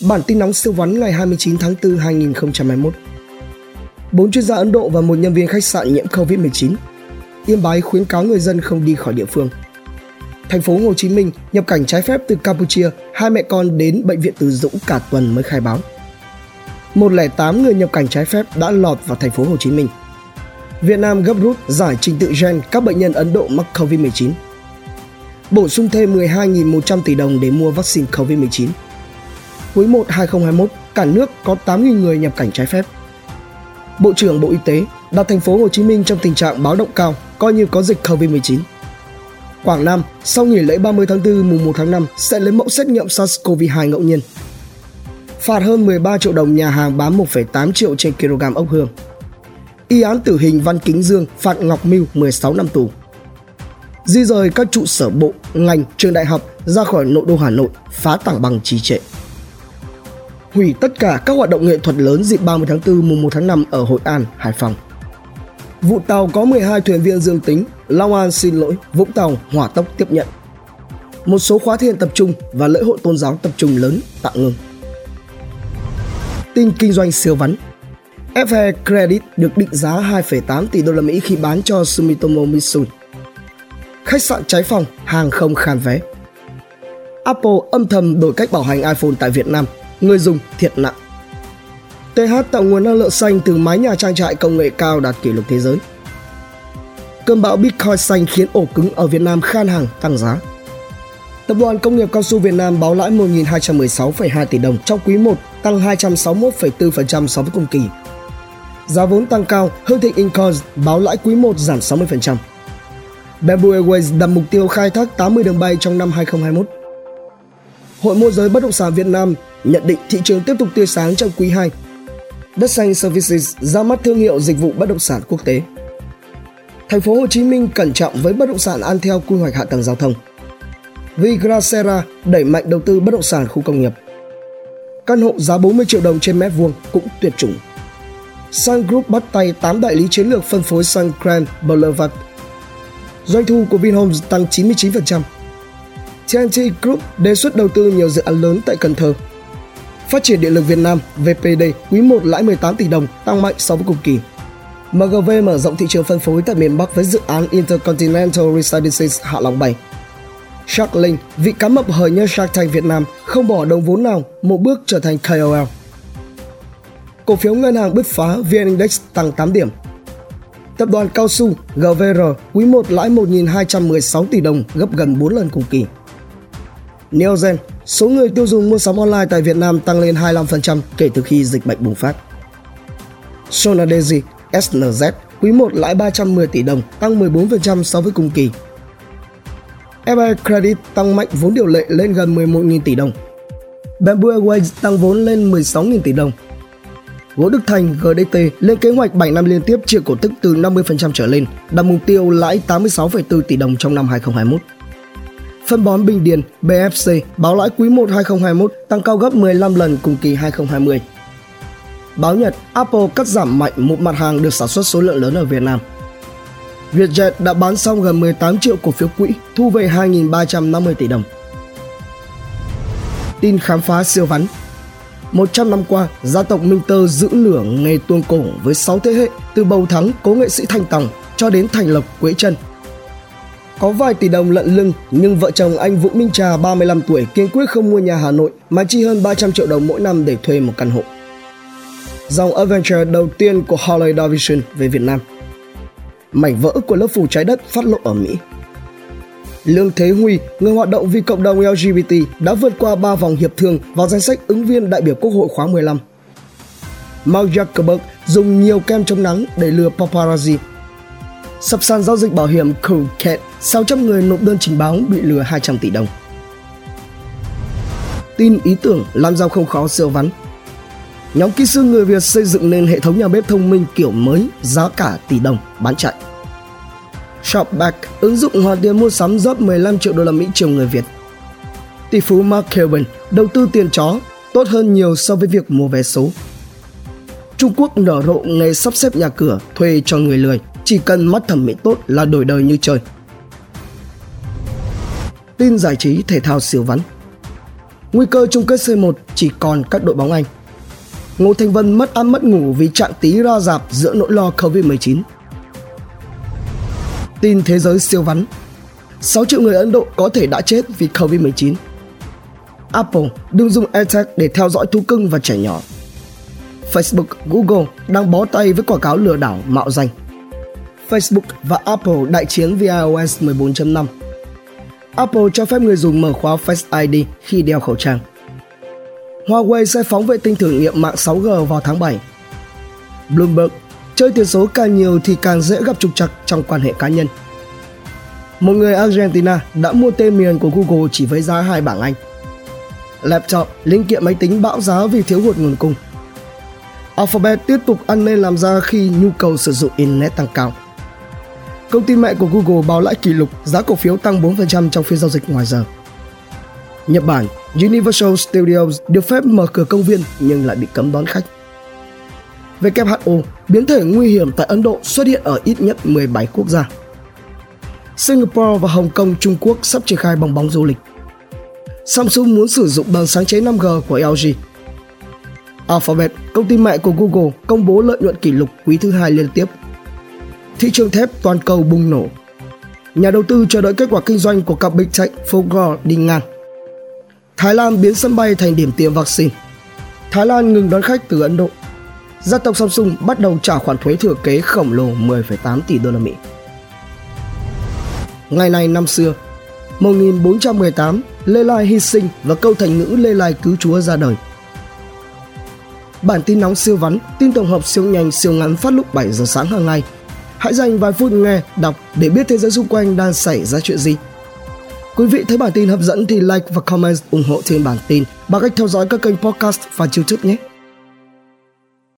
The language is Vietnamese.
Bản tin nóng siêu vắn ngày 29 tháng 4 2021. Bốn chuyên gia Ấn Độ và một nhân viên khách sạn nhiễm Covid-19. Yên Bái khuyến cáo người dân không đi khỏi địa phương. Thành phố Hồ Chí Minh nhập cảnh trái phép từ Campuchia, hai mẹ con đến bệnh viện Từ Dũng cả tuần mới khai báo. 108 người nhập cảnh trái phép đã lọt vào thành phố Hồ Chí Minh. Việt Nam gấp rút giải trình tự gen các bệnh nhân Ấn Độ mắc Covid-19. Bổ sung thêm 12.100 tỷ đồng để mua vaccine Covid-19 quý 1 2021, cả nước có 8.000 người nhập cảnh trái phép. Bộ trưởng Bộ Y tế đặt thành phố Hồ Chí Minh trong tình trạng báo động cao, coi như có dịch COVID-19. Quảng Nam, sau nghỉ lễ 30 tháng 4 mùng 1 tháng 5 sẽ lấy mẫu xét nghiệm SARS-CoV-2 ngẫu nhiên. Phạt hơn 13 triệu đồng nhà hàng bán 1,8 triệu trên kg ốc hương. Y án tử hình Văn Kính Dương phạt Ngọc Mưu 16 năm tù. Di rời các trụ sở bộ, ngành, trường đại học ra khỏi nội đô Hà Nội, phá tảng bằng trì trệ hủy tất cả các hoạt động nghệ thuật lớn dịp 30 tháng 4 mùng 1 tháng 5 ở Hội An, Hải Phòng. Vụ tàu có 12 thuyền viên dương tính, Long An xin lỗi, Vũng Tàu hỏa tốc tiếp nhận. Một số khóa thiền tập trung và lễ hội tôn giáo tập trung lớn tạm ngừng. Tin kinh doanh siêu vắn FE Credit được định giá 2,8 tỷ đô la Mỹ khi bán cho Sumitomo Mitsui. Khách sạn cháy phòng, hàng không khan vé. Apple âm thầm đổi cách bảo hành iPhone tại Việt Nam người dùng thiệt nặng. TH tạo nguồn năng lượng xanh từ mái nhà trang trại công nghệ cao đạt kỷ lục thế giới. Cơn bão Bitcoin xanh khiến ổ cứng ở Việt Nam khan hàng tăng giá. Tập đoàn Công nghiệp Cao su Việt Nam báo lãi 1.216,2 tỷ đồng trong quý 1, tăng 261,4% so với cùng kỳ. Giá vốn tăng cao, Hương Thịnh Incons báo lãi quý 1 giảm 60%. Bamboo Airways đặt mục tiêu khai thác 80 đường bay trong năm 2021. Hội môi giới bất động sản Việt Nam nhận định thị trường tiếp tục tươi sáng trong quý 2. Đất xanh Services ra mắt thương hiệu dịch vụ bất động sản quốc tế. Thành phố Hồ Chí Minh cẩn trọng với bất động sản ăn theo quy hoạch hạ tầng giao thông. Vigracera đẩy mạnh đầu tư bất động sản khu công nghiệp. Căn hộ giá 40 triệu đồng trên mét vuông cũng tuyệt chủng. Sun Group bắt tay 8 đại lý chiến lược phân phối Sun Grand Boulevard. Doanh thu của Vinhomes tăng 99%. TNT Group đề xuất đầu tư nhiều dự án lớn tại Cần Thơ. Phát triển Điện lực Việt Nam VPD quý 1 lãi 18 tỷ đồng, tăng mạnh so với cùng kỳ. MGV mở rộng thị trường phân phối tại miền Bắc với dự án Intercontinental Residences Hạ Long Bay. Shark Link, vị cá mập hời nhất Shark Tank Việt Nam, không bỏ đồng vốn nào, một bước trở thành KOL. Cổ phiếu ngân hàng bứt phá VN Index tăng 8 điểm. Tập đoàn cao su GVR quý 1 lãi 1.216 tỷ đồng, gấp gần 4 lần cùng kỳ. Neogen, số người tiêu dùng mua sắm online tại Việt Nam tăng lên 25% kể từ khi dịch bệnh bùng phát. Sonadesi, SNZ, quý 1 lãi 310 tỷ đồng, tăng 14% so với cùng kỳ. FI Credit tăng mạnh vốn điều lệ lên gần 11.000 tỷ đồng. Bamboo Airways tăng vốn lên 16.000 tỷ đồng. Gỗ Đức Thành GDT lên kế hoạch 7 năm liên tiếp chia cổ tức từ 50% trở lên, đặt mục tiêu lãi 86,4 tỷ đồng trong năm 2021. Phân bón Bình Điền BFC báo lãi quý 1 2021 tăng cao gấp 15 lần cùng kỳ 2020. Báo Nhật, Apple cắt giảm mạnh một mặt hàng được sản xuất số lượng lớn ở Việt Nam. Vietjet đã bán xong gần 18 triệu cổ phiếu quỹ, thu về 2.350 tỷ đồng. Tin khám phá siêu vắn 100 năm qua, gia tộc Minh Tơ giữ lửa nghề tuông cổ với 6 thế hệ từ bầu thắng cố nghệ sĩ Thanh Tòng cho đến Thành lập Quế Trân có vài tỷ đồng lận lưng, nhưng vợ chồng anh Vũ Minh Trà 35 tuổi kiên quyết không mua nhà Hà Nội mà chi hơn 300 triệu đồng mỗi năm để thuê một căn hộ. Dòng Adventure đầu tiên của Harley Davidson về Việt Nam. Mảnh vỡ của lớp phủ trái đất phát lộ ở Mỹ. Lương Thế Huy, người hoạt động vì cộng đồng LGBT, đã vượt qua 3 vòng hiệp thương vào danh sách ứng viên đại biểu Quốc hội khóa 15. Mark Zuckerberg dùng nhiều kem chống nắng để lừa paparazzi sập sàn giao dịch bảo hiểm Coolcat 600 người nộp đơn trình báo bị lừa 200 tỷ đồng. Tin ý tưởng làm giàu không khó siêu vắn. Nhóm kỹ sư người Việt xây dựng nên hệ thống nhà bếp thông minh kiểu mới, giá cả tỷ đồng, bán chạy. Shopback ứng dụng hoàn tiền mua sắm rót 15 triệu đô la Mỹ chiều người Việt. Tỷ phú Mark Cuban đầu tư tiền chó tốt hơn nhiều so với việc mua vé số. Trung Quốc nở rộ nghề sắp xếp nhà cửa thuê cho người lười chỉ cần mắt thẩm mỹ tốt là đổi đời như trời. Tin giải trí thể thao siêu vắn Nguy cơ chung kết C1 chỉ còn các đội bóng Anh. Ngô Thanh Vân mất ăn mất ngủ vì chạm tí ra dạp giữa nỗi lo Covid-19. Tin thế giới siêu vắn 6 triệu người Ấn Độ có thể đã chết vì Covid-19. Apple đừng dùng AirTag để theo dõi thú cưng và trẻ nhỏ. Facebook, Google đang bó tay với quảng cáo lừa đảo mạo danh. Facebook và Apple đại chiến vì iOS 14.5. Apple cho phép người dùng mở khóa Face ID khi đeo khẩu trang. Huawei sẽ phóng vệ tinh thử nghiệm mạng 6G vào tháng 7. Bloomberg, chơi tiền số càng nhiều thì càng dễ gặp trục trặc trong quan hệ cá nhân. Một người Argentina đã mua tên miền của Google chỉ với giá hai bảng Anh. Laptop, linh kiện máy tính bão giá vì thiếu hụt nguồn cung. Alphabet tiếp tục ăn nên làm ra khi nhu cầu sử dụng Internet tăng cao. Công ty mẹ của Google báo lãi kỷ lục, giá cổ phiếu tăng 4% trong phiên giao dịch ngoài giờ. Nhật Bản, Universal Studios được phép mở cửa công viên nhưng lại bị cấm đón khách. WHO, biến thể nguy hiểm tại Ấn Độ xuất hiện ở ít nhất 17 quốc gia. Singapore và Hồng Kông Trung Quốc sắp triển khai bong bóng du lịch. Samsung muốn sử dụng bằng sáng chế 5G của LG. Alphabet, công ty mẹ của Google, công bố lợi nhuận kỷ lục quý thứ hai liên tiếp. Thị trường thép toàn cầu bùng nổ. Nhà đầu tư chờ đợi kết quả kinh doanh của cặp Big Tech Fogor đi ngang. Thái Lan biến sân bay thành điểm tiêm vaccine. Thái Lan ngừng đón khách từ Ấn Độ. Gia tộc Samsung bắt đầu trả khoản thuế thừa kế khổng lồ 10,8 tỷ đô la Mỹ. Ngày này năm xưa, 1418, Lê Lai hy sinh và câu thành ngữ Lê Lai cứu Chúa ra đời. Bản tin nóng siêu vắn, tin tổng hợp siêu nhanh siêu ngắn phát lúc 7 giờ sáng hàng ngày. Hãy dành vài phút nghe, đọc để biết thế giới xung quanh đang xảy ra chuyện gì. Quý vị thấy bản tin hấp dẫn thì like và comment ủng hộ thêm bản tin bằng cách theo dõi các kênh podcast và YouTube nhé.